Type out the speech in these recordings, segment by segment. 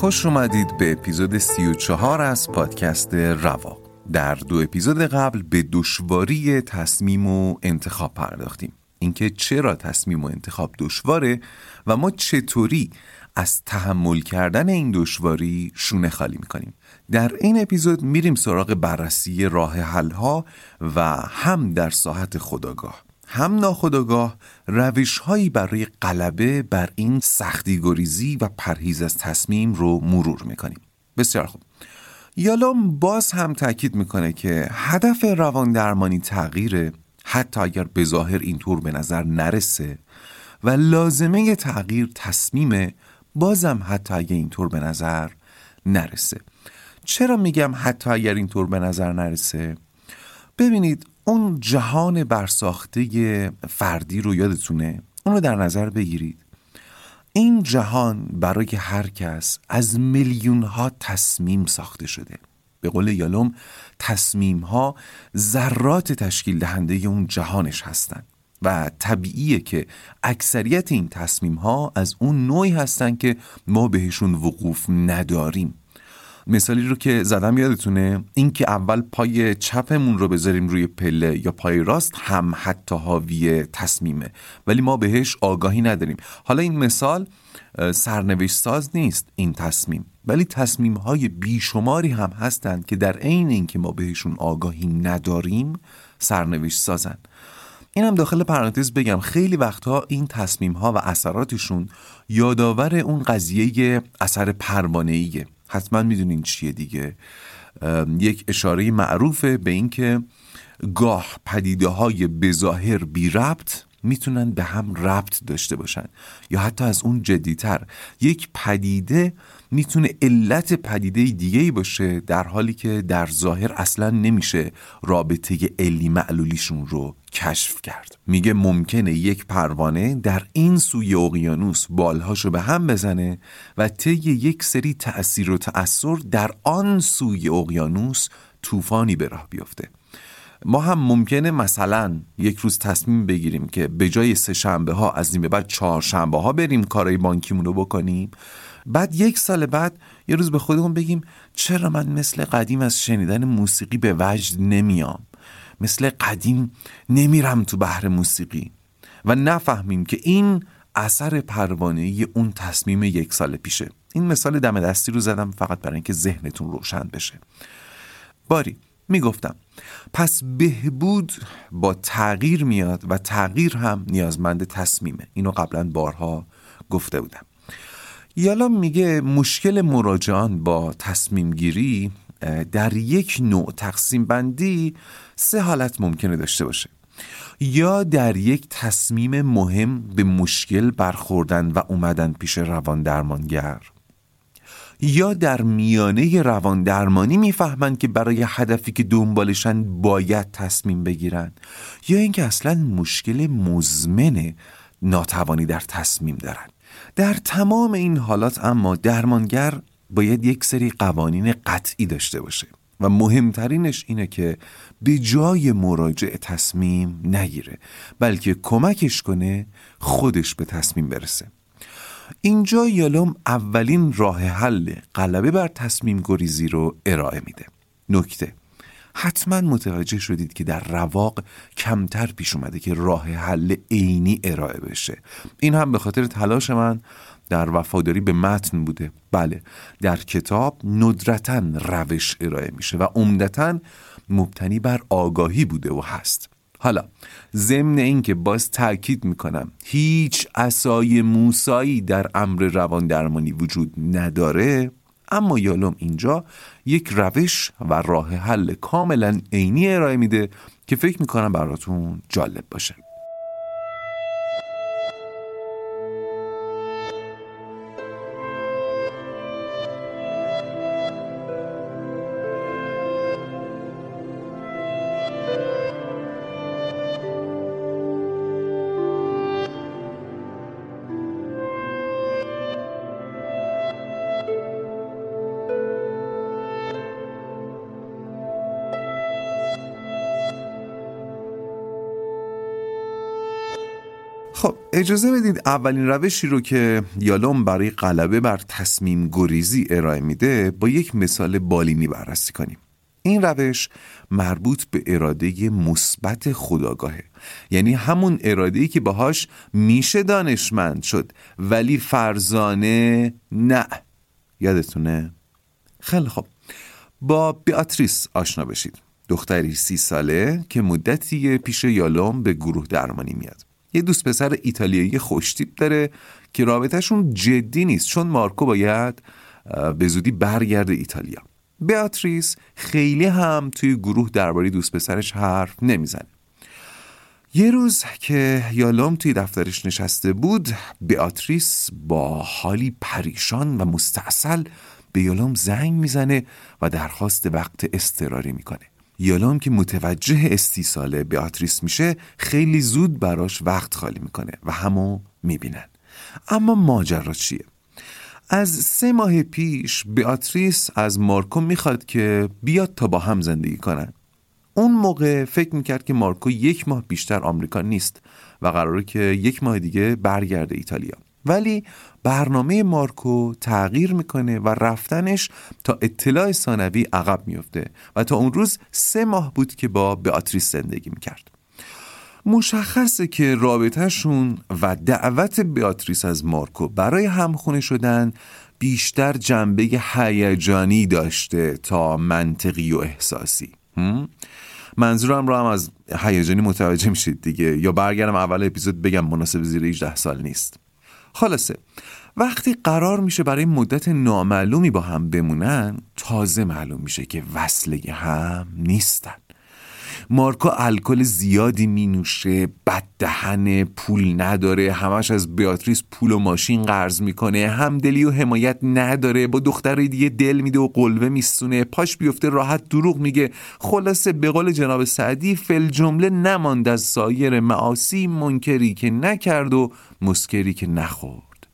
خوش اومدید به اپیزود 34 از پادکست رواق در دو اپیزود قبل به دشواری تصمیم و انتخاب پرداختیم. اینکه چرا تصمیم و انتخاب دشواره و ما چطوری از تحمل کردن این دشواری شونه خالی می‌کنیم. در این اپیزود میریم سراغ بررسی راه حلها و هم در ساحت خداگاه هم ناخداگاه روش هایی برای غلبه بر این سختی گریزی و پرهیز از تصمیم رو مرور می‌کنیم. بسیار خوب. یالوم باز هم تاکید می‌کنه که هدف روان درمانی تغییره حتی اگر به ظاهر اینطور به نظر نرسه و لازمه تغییر تصمیمه بازم حتی اگر اینطور به نظر نرسه. چرا میگم حتی اگر اینطور به نظر نرسه؟ ببینید اون جهان برساخته فردی رو یادتونه؟ اون رو در نظر بگیرید. این جهان برای هر کس از میلیون ها تصمیم ساخته شده. به قول یالوم تصمیم ها ذرات تشکیل دهنده اون جهانش هستند و طبیعیه که اکثریت این تصمیم ها از اون نوعی هستند که ما بهشون وقوف نداریم. مثالی رو که زدم یادتونه؟ اینکه اول پای چپمون رو بذاریم روی پله یا پای راست هم حتی حاوی تصمیمه. ولی ما بهش آگاهی نداریم. حالا این مثال سرنوشت ساز نیست این تصمیم. ولی تصمیم های بیشماری هم هستند که در عین اینکه ما بهشون آگاهی نداریم سرنوشت سازن. این هم داخل پرانتز بگم خیلی وقتها این تصمیم ها و اثراتشون یادآور اون قضیه اثر پروانه حتما می‌دونین چیه دیگه. یک اشاره معروفه به اینکه گاه پدیده های بظاهر بی ربط می‌تونن به هم ربط داشته باشن یا حتی از اون جدیتر. یک پدیده می‌تونه علت پدیده دیگه باشه در حالی که در ظاهر اصلا نمیشه رابطه علی معلولیشون رو کشف کرد. میگه ممکنه یک پروانه در این سوی اقیانوس بالهاشو به هم بزنه و طی یک سری تأثیر و تأثیر در آن سوی اقیانوس طوفانی به راه بیفته. ما هم ممکنه مثلا یک روز تصمیم بگیریم که به جای سه شنبه ها از این به بعد چهار شنبه ها بریم کارهای بانکیمون رو بکنیم. بعد یک سال بعد یه روز به خودمون بگیم چرا من مثل قدیم از شنیدن موسیقی به وجد نمیام؟ مثل قدیم نمیرم تو بحر موسیقی و نفهمیم که این اثر پروانه اون تصمیم یک سال پیشه. این مثال دم دستی رو زدم فقط برای اینکه ذهنتون روشن بشه. باری می‌گفتم پس بهبود با تغییر میاد و تغییر هم نیازمند تصمیمه. اینو قبلا بارها گفته بودم. یالا میگه مشکل مراجعان با تصمیم گیری در یک نوع تقسیم بندی سه حالت ممکنه داشته باشه. یا در یک تصمیم مهم به مشکل برخوردن و اومدن پیش روان درمانگر یا در میانه روان درمانی می‌فهمند که برای هدفی که دنبالشن باید تصمیم بگیرن. یا اینکه اصلا مشکل مزمن ناتوانی در تصمیم دارن. در تمام این حالات اما درمانگر باید یک سری قوانین قطعی داشته باشه. و مهمترینش اینه که به جای مراجع تصمیم نگیره بلکه کمکش کنه خودش به تصمیم برسه. اینجا یالوم اولین راه حل غلبه بر تصمیم گریزی رو ارائه میده. نکته. حتما متوجه شدید که در رواق کمتر پیش اومده که راه حل عینی ارائه بشه. این هم به خاطر تلاش من در وفاداری به متن بوده. بله در کتاب ندرتا روش ارائه میشه و عمدتا مبتنی بر آگاهی بوده و هست. حالا ضمن اینکه باز تاکید می‌کنم هیچ اسای موسایی در امر روان درمانی وجود نداره اما یالوم اینجا یک روش و راه حل کاملا عینی ارائه میده که فکر می‌کنم براتون جالب باشه. خب اجازه بدید اولین روشی رو که یالوم برای غلبه بر تصمیم گریزی ارائه میده با یک مثال بالینی بررسی کنیم. این روش مربوط به اراده مثبت خداگاهه. یعنی همون اراده که باهاش میشه دانشمند شد ولی فرزانه نه. یادتونه؟ خیلی خب با بیاتریس آشنا بشید. دختری سی ساله که مدتی پیش یالوم به گروه درمانی میاد. یه دوست پسر ایتالیایی خوشتیپ داره که رابطهشون جدی نیست چون مارکو باید به زودی برگرده ایتالیا. بیاتریس خیلی هم توی گروه درباره دوست پسرش حرف نمی‌زنه. یه روز که یالوم توی دفترش نشسته بود بیاتریس با حالی پریشان و مستاصل به یالوم زنگ می‌زنه و درخواست وقت استراری می‌کنه. یالوم که متوجه استیصال بیاتریس میشه خیلی زود براش وقت خالی می‌کنه و همو می‌بینن. اما ماجرا چیه؟ از سه ماه پیش بیاتریس از مارکو می‌خواد که بیاد تا با هم زندگی کنن. اون موقع فکر می‌کرد که مارکو یک ماه بیشتر آمریکا نیست و قراره که یک ماه دیگه برگرده ایتالیا. ولی برنامه مارکو تغییر می‌کنه و رفتنش تا اطلاع ثانوی عقب میفته و تا اون روز سه ماه بود که با بیاتریس زندگی می‌کرد. مشخصه که رابطهشون و دعوت بیاتریس از مارکو برای همخونه شدن بیشتر جنبه هیجانی داشته تا منطقی و احساسی. منظورم رو هم از هیجانی متوجه میشید دیگه یا برگردم اول اپیزود بگم مناسب زیر 18 سال نیست. خلاصه وقتی قرار میشه برای مدت نامعلومی با هم بمونن تازه معلوم میشه که وصله هم نیستن. مارکو الکل زیادی می نوشه بددهن پول نداره همش از بیاتریس پول و ماشین قرض می‌کنه همدلی و حمایت نداره با دخترای دیگه دل میده و قلبه میستونه پاش بیفته راحت دروغ میگه. خلاصه به قول جناب سعدی فل جمله نماند از سایر معاصی منکری که نکرد و مسکری که نخورد.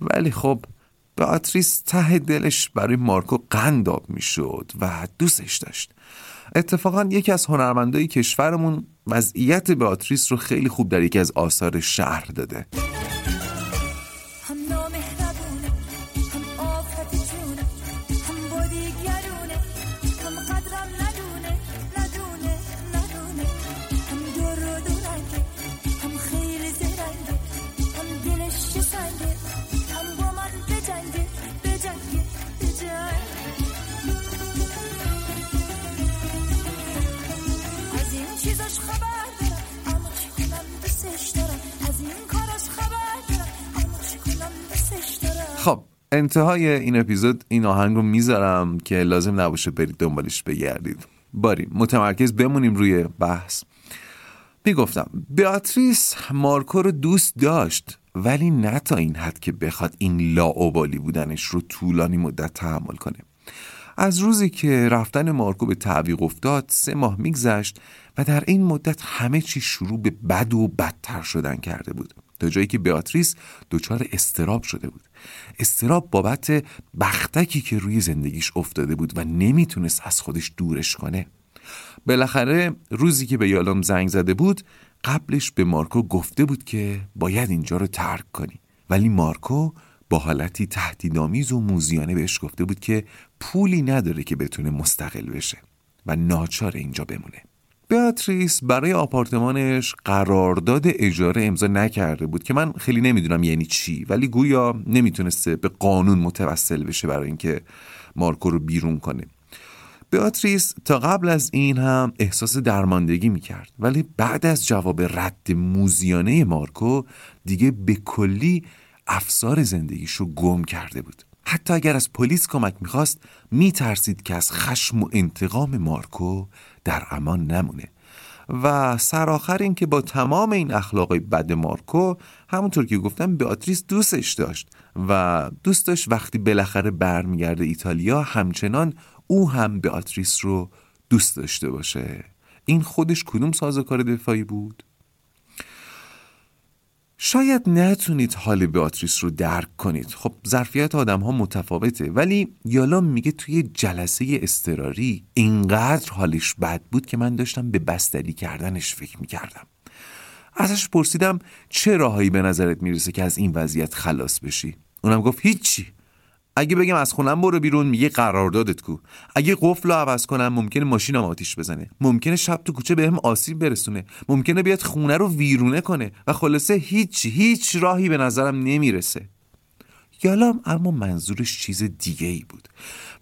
ولی خب بیاتریس ته دلش برای مارکو قنداب می‌شد و دوستش داشت. اتفاقا یکی از هنرمندای کشورمون وضعیت بیاتریس رو خیلی خوب در یکی از آثار شهر داده. انتهای این اپیزود این آهنگ رو می‌ذارم که لازم نباشه برید دنبالش بگردید. باری متمرکز بمونیم روی بحث. می‌گفتم بیاتریس مارکو رو دوست داشت ولی نه تا این حد که بخواد این لاعبالی بودنش رو طولانی مدت تحمل کنه. از روزی که رفتن مارکو به تعویق افتاد سه ماه میگذشت و در این مدت همه چی شروع به بد و بدتر شدن کرده بود. تا جایی که بیاتریس دچار استراب شده بود. استراب بابت بختکی که روی زندگیش افتاده بود و نمی‌تونست از خودش دورش کنه. بالاخره روزی که به یالام زنگ زده بود قبلش به مارکو گفته بود که باید اینجا رو ترک کنی. ولی مارکو با حالتی تهدیدآمیز و موزیانه بهش گفته بود که پولی نداره که بتونه مستقل بشه و ناچار اینجا بمونه. بیاتریس برای آپارتمانش قرارداد اجاره امضا نکرده بود که من خیلی نمی‌دونم یعنی چی ولی گویا نمی‌تونسته به قانون متوسل بشه برای اینکه مارکو رو بیرون کنه. بیاتریس تا قبل از این هم احساس درماندگی می‌کرد ولی بعد از جواب رد موزیانه مارکو دیگه به کلی افسار زندگیشو گم کرده بود. حتی اگر از پلیس کمک می‌خواست میترسید که از خشم و انتقام مارکو در امان نمونه. و سرآخر این که با تمام این اخلاقای بد مارکو همونطور که گفتم بیاتریس دوستش داشت و دوست داشت وقتی بالاخره برمیگرده ایتالیا همچنان او هم بیاتریس رو دوست داشته باشه. این خودش کدوم سازوکار دفاعی بود؟ شاید نتونید حال بیاتریس رو درک کنید. خب ظرفیت آدم ها متفاوته ولی یالا میگه توی جلسه استراری اینقدر حالش بد بود که من داشتم به بستری کردنش فکر می‌کردم. ازش پرسیدم چه راهایی به نظرت می‌رسه که از این وضعیت خلاص بشی؟ اونم گفت هیچی. اگه بگم از خونم برو بیرون میگه قراردادت کو. اگه قفل رو عوض کنم ممکنه ماشینم آتیش بزنه. ممکنه شب تو کوچه بهم آسیب برسونه. ممکنه بیاد خونه رو ویرونه کنه. و خلاصه هیچ هیچ راهی به نظرم نمی‌رسه. یالام اما منظورش چیز دیگه ای بود.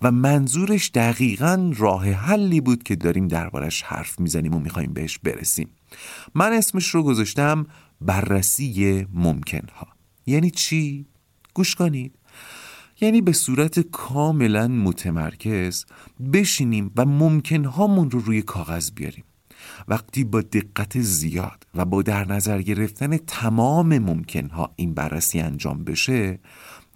و منظورش دقیقا راه حلی بود که داریم دربارش حرف می‌زنیم و می‌خوایم بهش برسیم. من اسمش رو گذاشتم بررسی ممکنها. یعنی چی؟ گوش کنید. یعنی به صورت کاملا متمرکز بشینیم و ممکنهامون رو روی کاغذ بیاریم. وقتی با دقت زیاد و با در نظر گرفتن تمام ممکنها این بررسی انجام بشه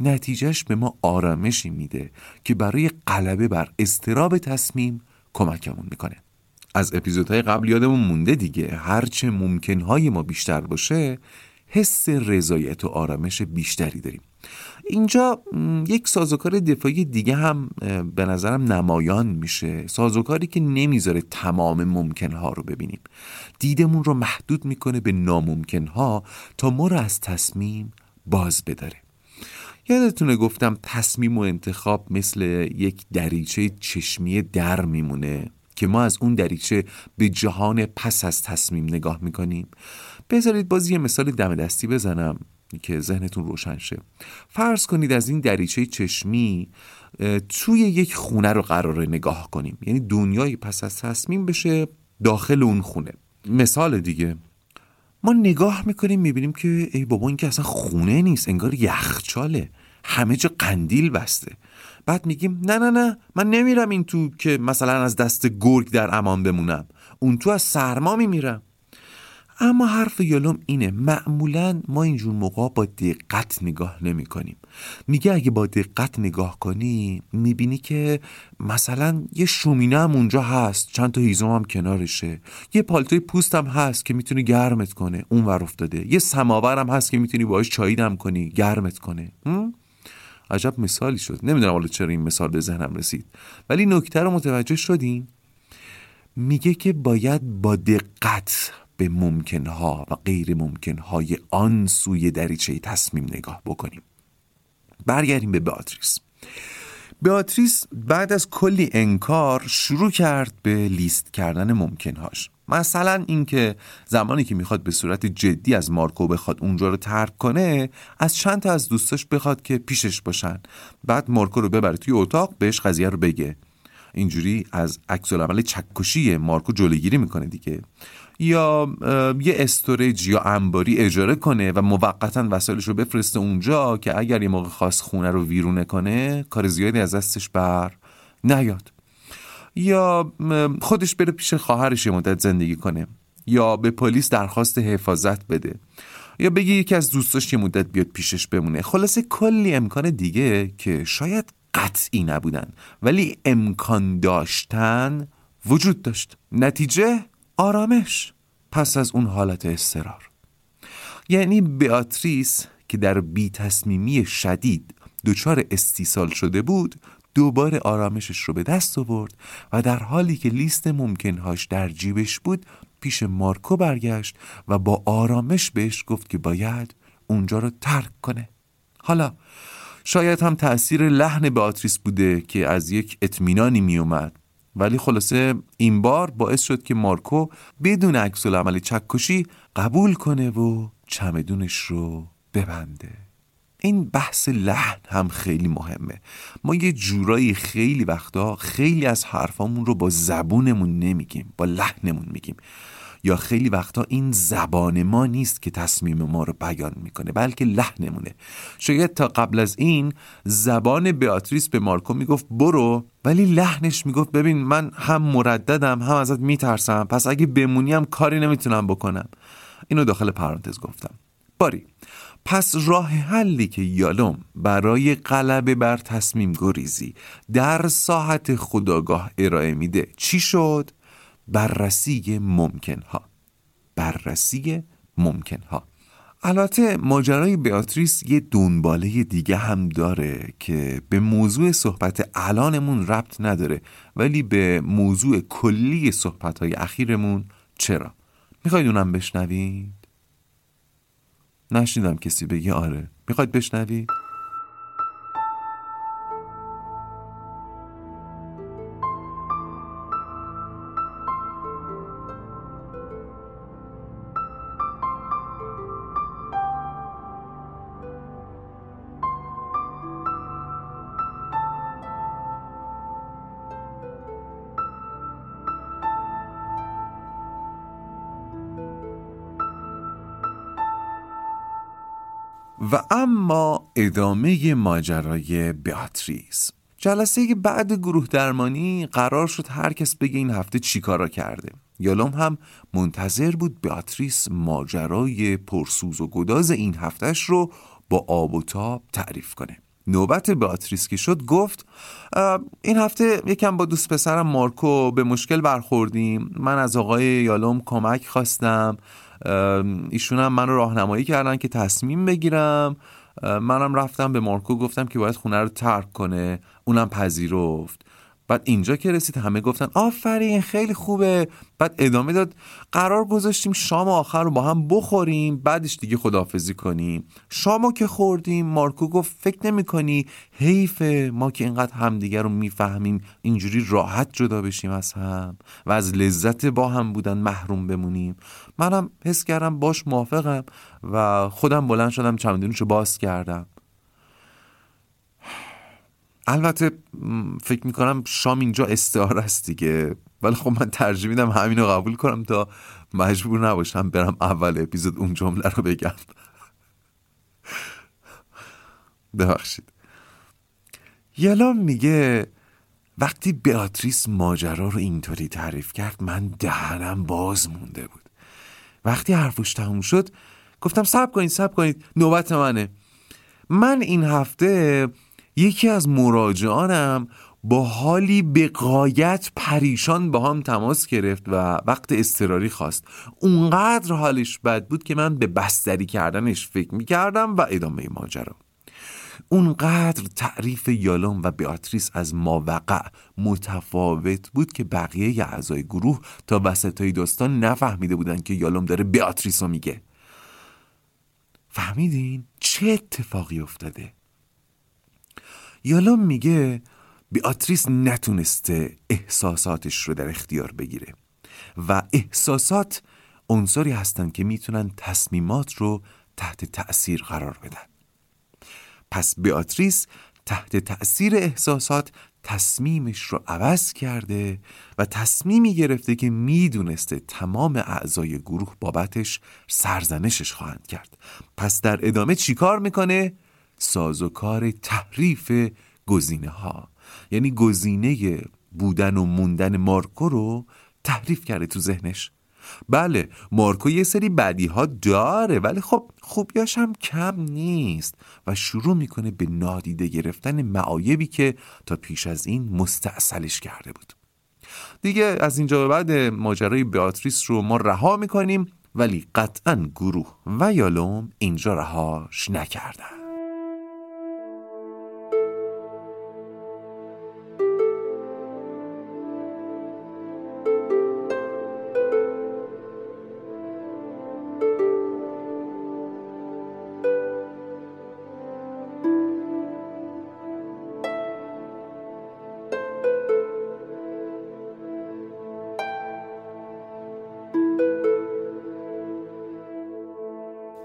نتیجهش به ما آرامشی میده که برای غلبه بر استراب تصمیم کمکمون می‌کنه. از اپیزودهای قبل یادمون مونده دیگه هرچه ممکنهای ما بیشتر باشه حس رضایت و آرامش بیشتری داریم. اینجا یک سازوکار دفاعی دیگه هم به نظرم نمایان میشه. سازوکاری که نمی‌ذاره تمام ممکنها رو ببینیم. دیدمون رو محدود می‌کنه به ناممکنها تا ما رو از تصمیم باز بداره. یادتونه گفتم تصمیم و انتخاب مثل یک دریچه چشمی در میمونه که ما از اون دریچه به جهان پس از تصمیم نگاه می‌کنیم. بذارید باز یه مثال دم دستی بزنم. که ذهنتون روشن شه. فرض کنید از این دریچه چشمی توی یک خونه رو قراره نگاه کنیم. یعنی دنیای پس از تصمیم بشه داخل اون خونه. مثال دیگه. ما نگاه می‌کنیم می‌بینیم که ای بابا این که اصلا خونه نیست انگار یخچاله همه جا قندیل بسته. بعد میگیم نه نه نه من نمیرم این تو که مثلا از دست گرگ در امان بمونم. اون تو از سرما میمیرم. اما حرف یالوم اینه معمولا ما اینجور موقع با دقت نگاه نمی کنیم میگه اگه با دقت نگاه کنی می‌بینی که مثلا یه شومینه هم اونجا هست چند تا هیزم هم کنارشه. یه پالتوی پوست هم هست که می‌تونی گرمت کنه اون ور افتاده. یه سماور هم هست که می‌تونی باهاش چایی دم کنی گرمت کنه. عجب مثالی شد. نمی‌دونم حالا چرا این مثال به ذهنم رسید. ولی نکته رو متوجه شدین میگه که باید با دقت به ممکنها و غیر ممکنهای آن سوی دریچه تصمیم نگاه بکنیم. برگردیم به بیاتریس. بیاتریس بعد از کلی انکار شروع کرد به لیست کردن ممکنهاش. مثلا اینکه زمانی که می‌خواد به صورت جدی از مارکو بخواد اونجا رو ترک کنه از چند تا از دوستاش بخواد که پیشش باشن. بعد مارکو رو ببره توی اتاق بهش قضیه رو بگه. اینجوری از عکس العمل چکشی مارکو جلوگیری می‌کنه دیگه. یا یه استوریج یا انباری اجاره کنه و موقتا وسایلش رو بفرسته اونجا که اگر یه موقع خاص خونه رو ویرونه کنه کار زیادی از دستش بر نیاد. یا خودش بره پیش خواهرش یه مدت زندگی کنه. یا به پلیس درخواست حفاظت بده. یا بگی یکی از دوستاش یه مدت بیاد پیشش بمونه. خلاصه کلی امکان دیگه که شاید قطعی نبودن ولی امکان داشتن وجود داشت. نتیجه؟ آرامش پس از اون حالت استرار یعنی بیاتریس که در بی تصمیمی شدید دچار استیصال شده بود دوباره آرامشش رو به دست آورد و در حالی که لیست ممکنهاش در جیبش بود پیش مارکو برگشت و با آرامش بهش گفت که باید اونجا رو ترک کنه. حالا شاید هم تأثیر لحن بیاتریس بوده که از یک اطمینانی می اومد ولی خلاصه این بار باعث شد که مارکو بدون عکس عمل چکشی قبول کنه و چمدونش رو ببنده. این بحث لحن هم خیلی مهمه. ما یه جورایی خیلی وقتا خیلی از حرفامون رو با زبونمون نمیگیم با لحنمون میگیم. یا خیلی وقتا این زبان ما نیست که تصمیم ما رو بیان می‌کنه بلکه لحنمونه. شاید تا قبل از این زبان بیاتریس به مارکو می‌گفت برو ولی لحنش می‌گفت ببین من هم مرددم هم ازت میترسم پس اگه بمونی هم کاری نمی‌تونم بکنم. اینو داخل پرانتز گفتم. باری. پس راه حلی که یالوم برای غلبه بر تصمیم گریزی در ساحت خداگاه ارائه میده چی شد؟ بررسی ممکنها بررسی ممکنها البته ماجرای بیاتریس یه دنباله دیگه هم داره که به موضوع صحبت الانمون ربط نداره ولی به موضوع کلی صحبت های اخیرمون چرا؟ می‌خواید اونم بشنوید؟ نشنیدم کسی بگه آره می‌خواید بشنوید و اما ادامه ماجرای بیاتریس. جلسه بعد گروه درمانی قرار شد هر کس بگه این هفته چیکارا کرده. یالوم هم منتظر بود بیاتریس ماجرای پرسوز و گداز این هفتهش رو با آب و تاب تعریف کنه. نوبت بیاتریس که شد گفت این هفته یکم با دوست پسرم مارکو به مشکل برخوردیم. من از آقای یالوم کمک خواستم. ایشون هم منو راهنمایی کردن که تصمیم بگیرم. منم رفتم به مارکو گفتم که باید خونه رو ترک کنه. اونم پذیرفت. بعد اینجا که رسید همه گفتن آفرین خیلی خوبه. بعد ادامه داد قرار گذاشتیم شام آخر رو با هم بخوریم بعدش دیگه خداحافظی کنیم. شامو که خوردیم مارکو گفت فکر نمی کنی حیفه ما که اینقدر همدیگه رو می‌فهمیم اینجوری راحت جدا بشیم از هم و از لذت با هم بودن محروم بمونیم. منم حس کردم باش موافقم و خودم بلند شدم چمدونشو باز کردم. البته فکر می‌کنم شام اینجا استعاره است دیگه. ولی خب من ترجیح میدم همین رو قبول کنم تا مجبور نباشم برم اول اپیزود اون جمله رو بگم. ببخشید. یلام میگه وقتی بیاتریس ماجرا رو اینطوری تعریف کرد من دهنم باز مونده بود. وقتی حرفش تموم شد گفتم سب کنید سب کنید نوبت منه. من این هفته یکی از مراجعانم با حالی به قایت پریشان با هم تماس گرفت و وقت استراری خواست اونقدر حالش بد بود که من به بستری کردنش فکر می‌کردم و ادامه ماجرا اونقدر تعریف یالوم و بیاتریس از ماوقع متفاوت بود که بقیه اعضای گروه تا وسطای داستان نفهمیده بودن که یالوم داره بیاتریس رو میگه فهمیدین؟ چه اتفاقی افتاده؟ یالوم میگه بیاتریس نتونسته احساساتش رو در اختیار بگیره و احساسات عنصری هستن که می‌تونن تصمیمات رو تحت تأثیر قرار بدن پس بیاتریس تحت تأثیر احساسات تصمیمش رو عوض کرده و تصمیمی گرفته که می‌دونسته تمام اعضای گروه بابتش سرزنشش خواهند کرد پس در ادامه چیکار می‌کنه؟ سازوکار تحریف گزینه ها یعنی گزینه بودن و موندن مارکو رو تحریف کرده تو ذهنش. بله مارکو یه سری بدی ها داره ولی خب خوبیاش هم کم نیست و شروع می‌کنه به نادیده گرفتن معایبی که تا پیش از این مستاصلش کرده بود. دیگه از اینجا به بعد ماجرای بیاتریس رو ما رها می‌کنیم ولی قطعا گروه و یالوم اینجا رهاش نکردن.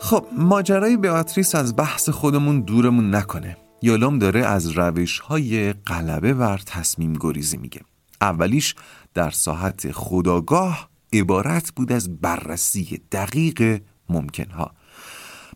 خب ماجرای بیاتریس از بحث خودمون دورمون نکنه. یالوم داره از روش های غلبه بر تصمیم گریزی میگه. اولیش در ساحت خداگاه عبارت بود از بررسی دقیق ممکنها.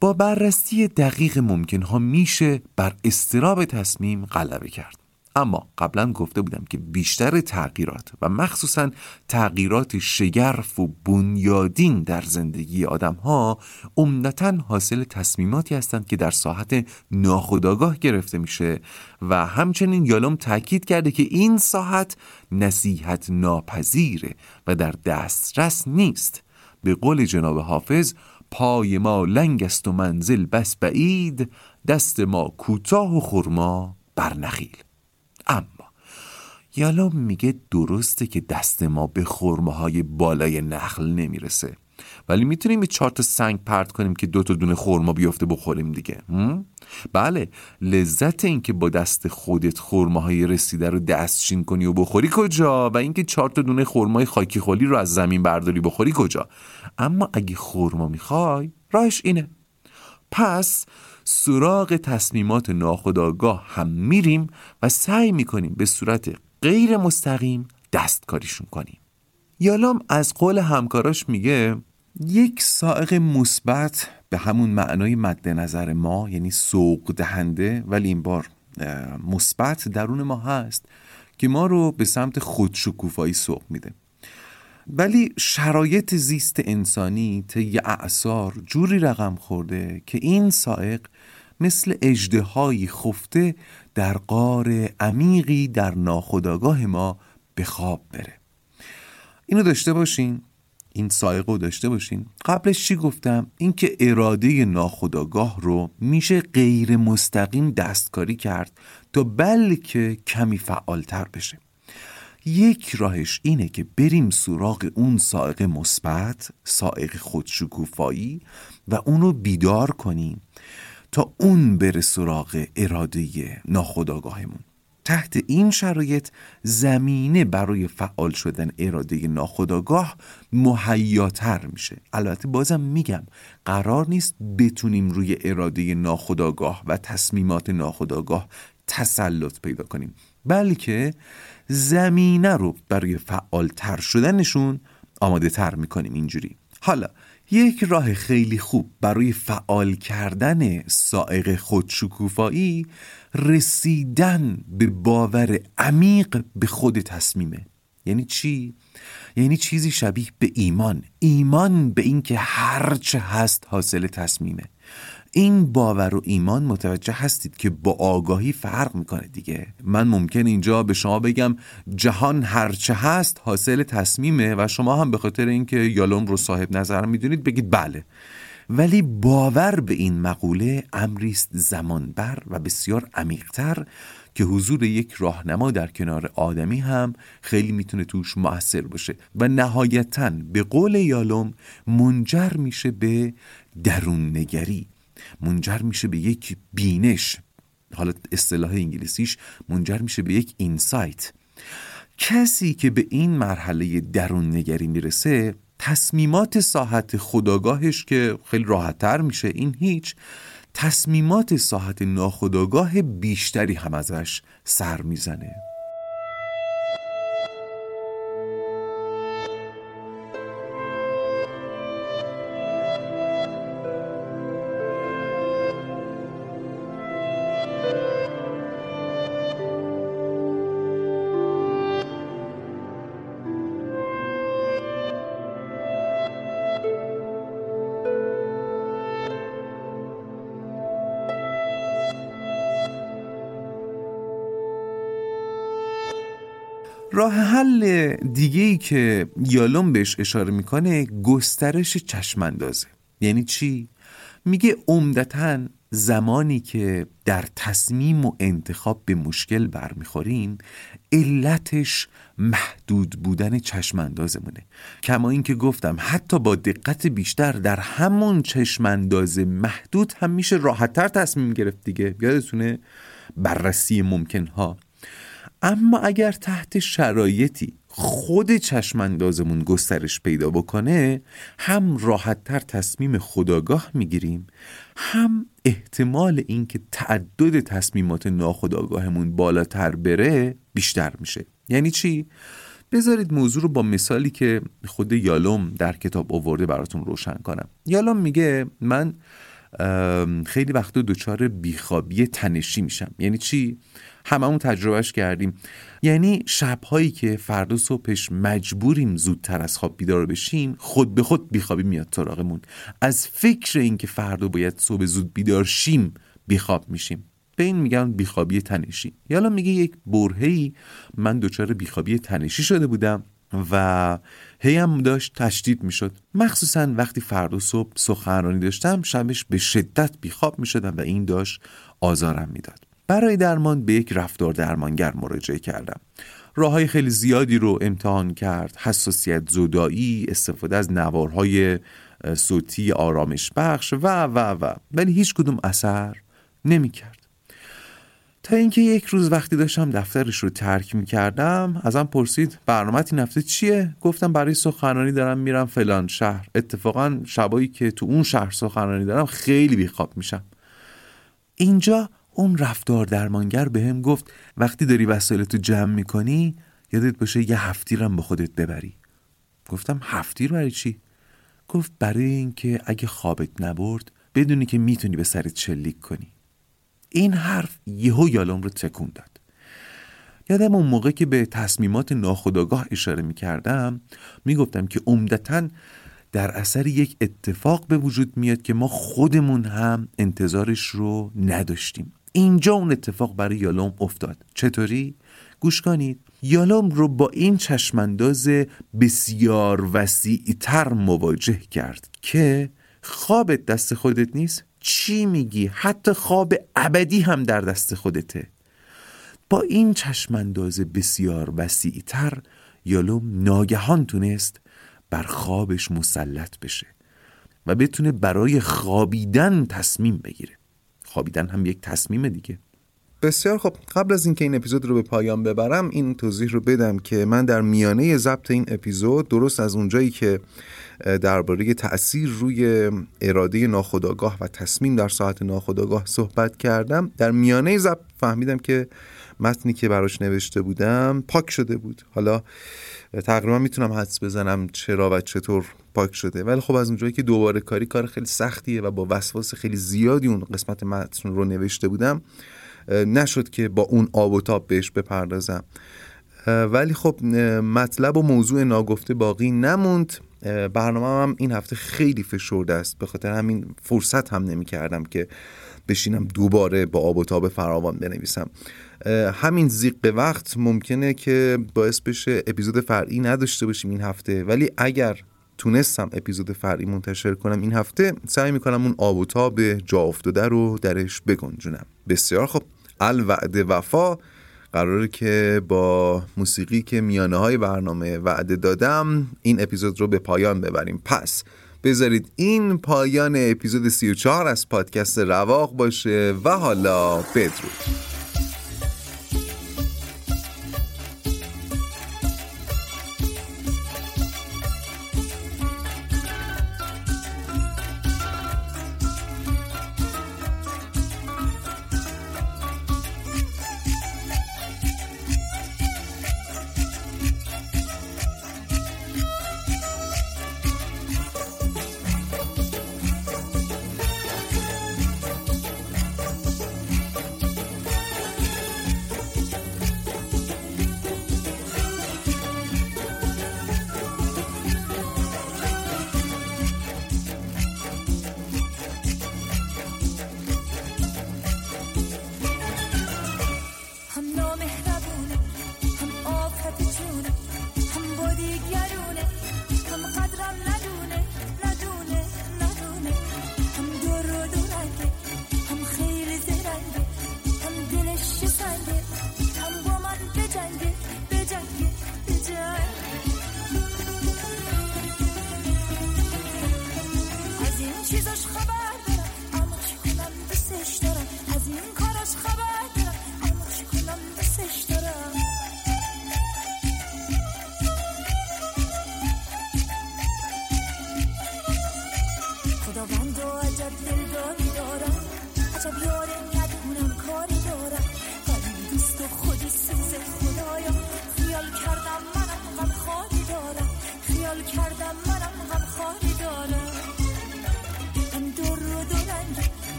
با بررسی دقیق ممکنها میشه بر استراب تصمیم غلبه کرد. اما قبلا گفته بودم که بیشتر تغییرات و مخصوصا تغییرات شگرف و بنیادین در زندگی آدم ها عمدتا حاصل تصمیماتی هستند که در ساحت ناخودآگاه گرفته میشه و همچنین یالوم تاکید کرده که این ساحت نصیحت ناپذیره و در دسترس نیست. به قول جناب حافظ پای ما لنگ است و منزل بس بعید دست ما کوتاه و خرما بر نخیل اما یالا میگه درسته که دست ما به خرمه های بالای نخل نمی‌رسه. ولی می‌تونیم یه چهار تا سنگ پرت کنیم که دو تا دونه خورما بیفته بخوریم دیگه. بله لذت اینکه با دست خودت خورماهای رسیده رو دستچین کنی و بخوری کجا؟ و اینکه چهار تا دونه خورمای خاکی خالی رو از زمین برداری بخوری کجا؟ اما اگه خورما می‌خوای راهش اینه. پس سراغ تصمیمات ناخودآگاه هم میریم و سعی می‌کنیم به صورت غیر مستقیم دستکاریشون کنیم. یالام از قول همکاراش میگه یک سائق مثبت به همون معنای مد نظر ما یعنی سوق دهنده ولی این بار مثبت درون ما هست که ما رو به سمت خودشکوفایی سوق میده. ولی شرایط زیست انسانی طی اعثار جوری رقم خورده که این سائق مثل اجدهایی خفته در قار عمیقی در ناخودآگاه ما به خواب بره. اینو داشته باشین. این سایقه رو داشته باشین. قبلش چی گفتم؟ اینکه اراده ناخودآگاه رو میشه غیر مستقیم دستکاری کرد تا بلکه کمی فعالتر بشه. یک راهش اینه که بریم سراغ اون سائق مثبت سائق خودشکوفایی و اونو بیدار کنیم تا اون بره سراغ اراده ناخودآگاهمون. تحت این شرایط زمینه برای فعال شدن اراده ناخودآگاه مهیاتر میشه. البته بازم میگم قرار نیست بتونیم روی اراده ناخودآگاه و تصمیمات ناخودآگاه تسلط پیدا کنیم. بلکه زمینه رو برای فعالتر شدنشون آماده تر می‌کنیم اینجوری. حالا یک راه خیلی خوب برای فعال کردن سائق خودشکوفایی رسیدن به باور عمیق به خود تصمیمه. یعنی چی؟ یعنی چیزی شبیه به ایمان. ایمان به اینکه هرچه هست حاصل تصمیمه. این باور و ایمان متوجه هستید که با آگاهی فرق می‌کنه دیگه. من ممکن اینجا به شما بگم جهان هرچه هست حاصل تصمیمه و شما هم به خاطر اینکه یالوم رو صاحب نظر می‌دونید بگید بله. ولی باور به این مقوله امریست زمانبر و بسیار عمیقتر که حضور یک راهنما در کنار آدمی هم خیلی می‌تونه توش موثر باشه و نهایتا به قول یالوم منجر میشه به درون نگری منجر میشه به یک بینش حالا اصطلاح انگلیسیش منجر میشه به یک اینسایت. کسی که به این مرحله درون نگری می‌رسه تصمیمات ساحت خداگاهش که خیلی راحتتر میشه این هیچ تصمیمات ساحت ناخداگاه بیشتری هم ازش سر می‌زنه. راه حل دیگه ای که یالوم بهش اشاره می‌کنه گسترش چشماندازه. یعنی چی؟ میگه عمدتا زمانی که در تصمیم و انتخاب به مشکل برمیخوریم علتش محدود بودن چشماندازمونه. کما اینکه گفتم حتی با دقت بیشتر در همون چشمانداز محدود هم میشه راحتتر تصمیم گرفت دیگه. یادتونه؟ بررسی ممکنها. اما اگر تحت شرایطی خود چشماندازمون گسترش پیدا بکنه هم راحتتر تصمیم خداگاه می‌گیریم هم احتمال اینکه تعدد تصمیمات ناخداگاهمون بالاتر بره بیشتر میشه. یعنی چی؟ بذارید موضوع رو با مثالی که خود یالوم در کتاب آورده براتون روشن کنم. یالوم میگه من خیلی وقتا دچار بیخوابی تنشی میشم. یعنی چی؟ هممون تجربهش کردیم. یعنی شبهایی که فردا صبحش مجبوریم زودتر از خواب بیدار بشیم خود به خود بیخوابی میاد سراغمون. از فکر اینکه فردا باید صبح زود بیدار شیم بیخواب میشیم. به این میگن بیخوابی تنشی. یالا میگه یک برهی من دچار بیخوابی تنشی شده بودم و هی هم داشت تشدید می‌شد. مخصوصا وقتی فردا صبح سخنرانی داشتم شبش به شدت بیخواب می‌شدم و این داشت آزارم می‌داد. برای درمان به یک رفتار درمانگر مراجعه کردم. راه های خیلی زیادی رو امتحان کرد. حساسیت زدایی استفاده از نوارهای صوتی آرامش بخش و و و. ولی هیچ کدوم اثر نمی کرد تا اینکه یک روز وقتی داشتم دفترش رو ترک می کردم ازم پرسید برنامه این هفته چیه؟ گفتم برای سخنرانی دارم میرم فلان شهر. اتفاقا شبایی که تو اون شهر سخنرانی دارم خیلی بیخواب میشم. اینجا اون رفتار درمانگر به هم گفت وقتی داری وسایلتو جمع می‌کنی یادت باشه یه هفتیرم با خودت ببری. گفتم هفتیر برای چی؟ گفت برای اینکه اگه خوابت نبرد بدونی که می‌تونی به سرت شلیک کنی. این حرف یهو یالوم رو تکون داد. یادم اون موقع که به تصمیمات ناخودآگاه اشاره می‌کردم می‌گفتم که عمدتا در اثر یک اتفاق به وجود میاد که ما خودمون هم انتظارش رو نداشتیم. اینجا اون اتفاق برای یالوم افتاد. چطوری؟ گوش کنید. یالوم رو با این چشمانداز بسیار وسیعتر مواجه کرد که خوابت دست خودت نیست. چی میگی؟ حتی خواب ابدی هم در دست خودته. با این چشمانداز بسیار وسیعتر یالوم ناگهان تونست بر خوابش مسلط بشه و بتونه برای خوابیدن تصمیم بگیره. خوابیدن هم یک تصمیم دیگه. بسیار خب قبل از اینکه این اپیزود رو به پایان ببرم این توضیح رو بدم که من در میانه ضبط این اپیزود درست از اونجایی که درباره تاثیر روی اراده ناخودآگاه و تصمیم در ساعت ناخودآگاه صحبت کردم در میانه ضبط فهمیدم که متنی که براش نوشته بودم پاک شده بود. حالا تقریبا می‌تونم حدس بزنم چرا و چطور پاک شده. ولی خب از اونجایی که دوباره کاری کار خیلی سختیه و با وسواس خیلی زیادی اون قسمت متن رو نوشته بودم نشد که با اون آب و تاب بهش بپردازم. ولی خب مطلب و موضوع ناگفته باقی نموند. برنامه هم این هفته خیلی فشرده است. به خاطر همین فرصت هم نمی کردم که بشینم دوباره با آب و تاب فراوان بنویسم. همین زیق وقت ممکنه که باعث بشه اپیزود فرعی نداشته باشیم این هفته. ولی اگر تونستم اپیزود فرعی منتشر کنم این هفته سعی می‌کنم اون آب و تاب جا افتاده رو درش بگنجونم. بسیار خب الوعد وفا. قراره که با موسیقی که میانه های برنامه وعده دادم این اپیزود رو به پایان ببریم. پس بذارید این پایان اپیزود 34 از پادکست رواق باشه و حالا بدرود.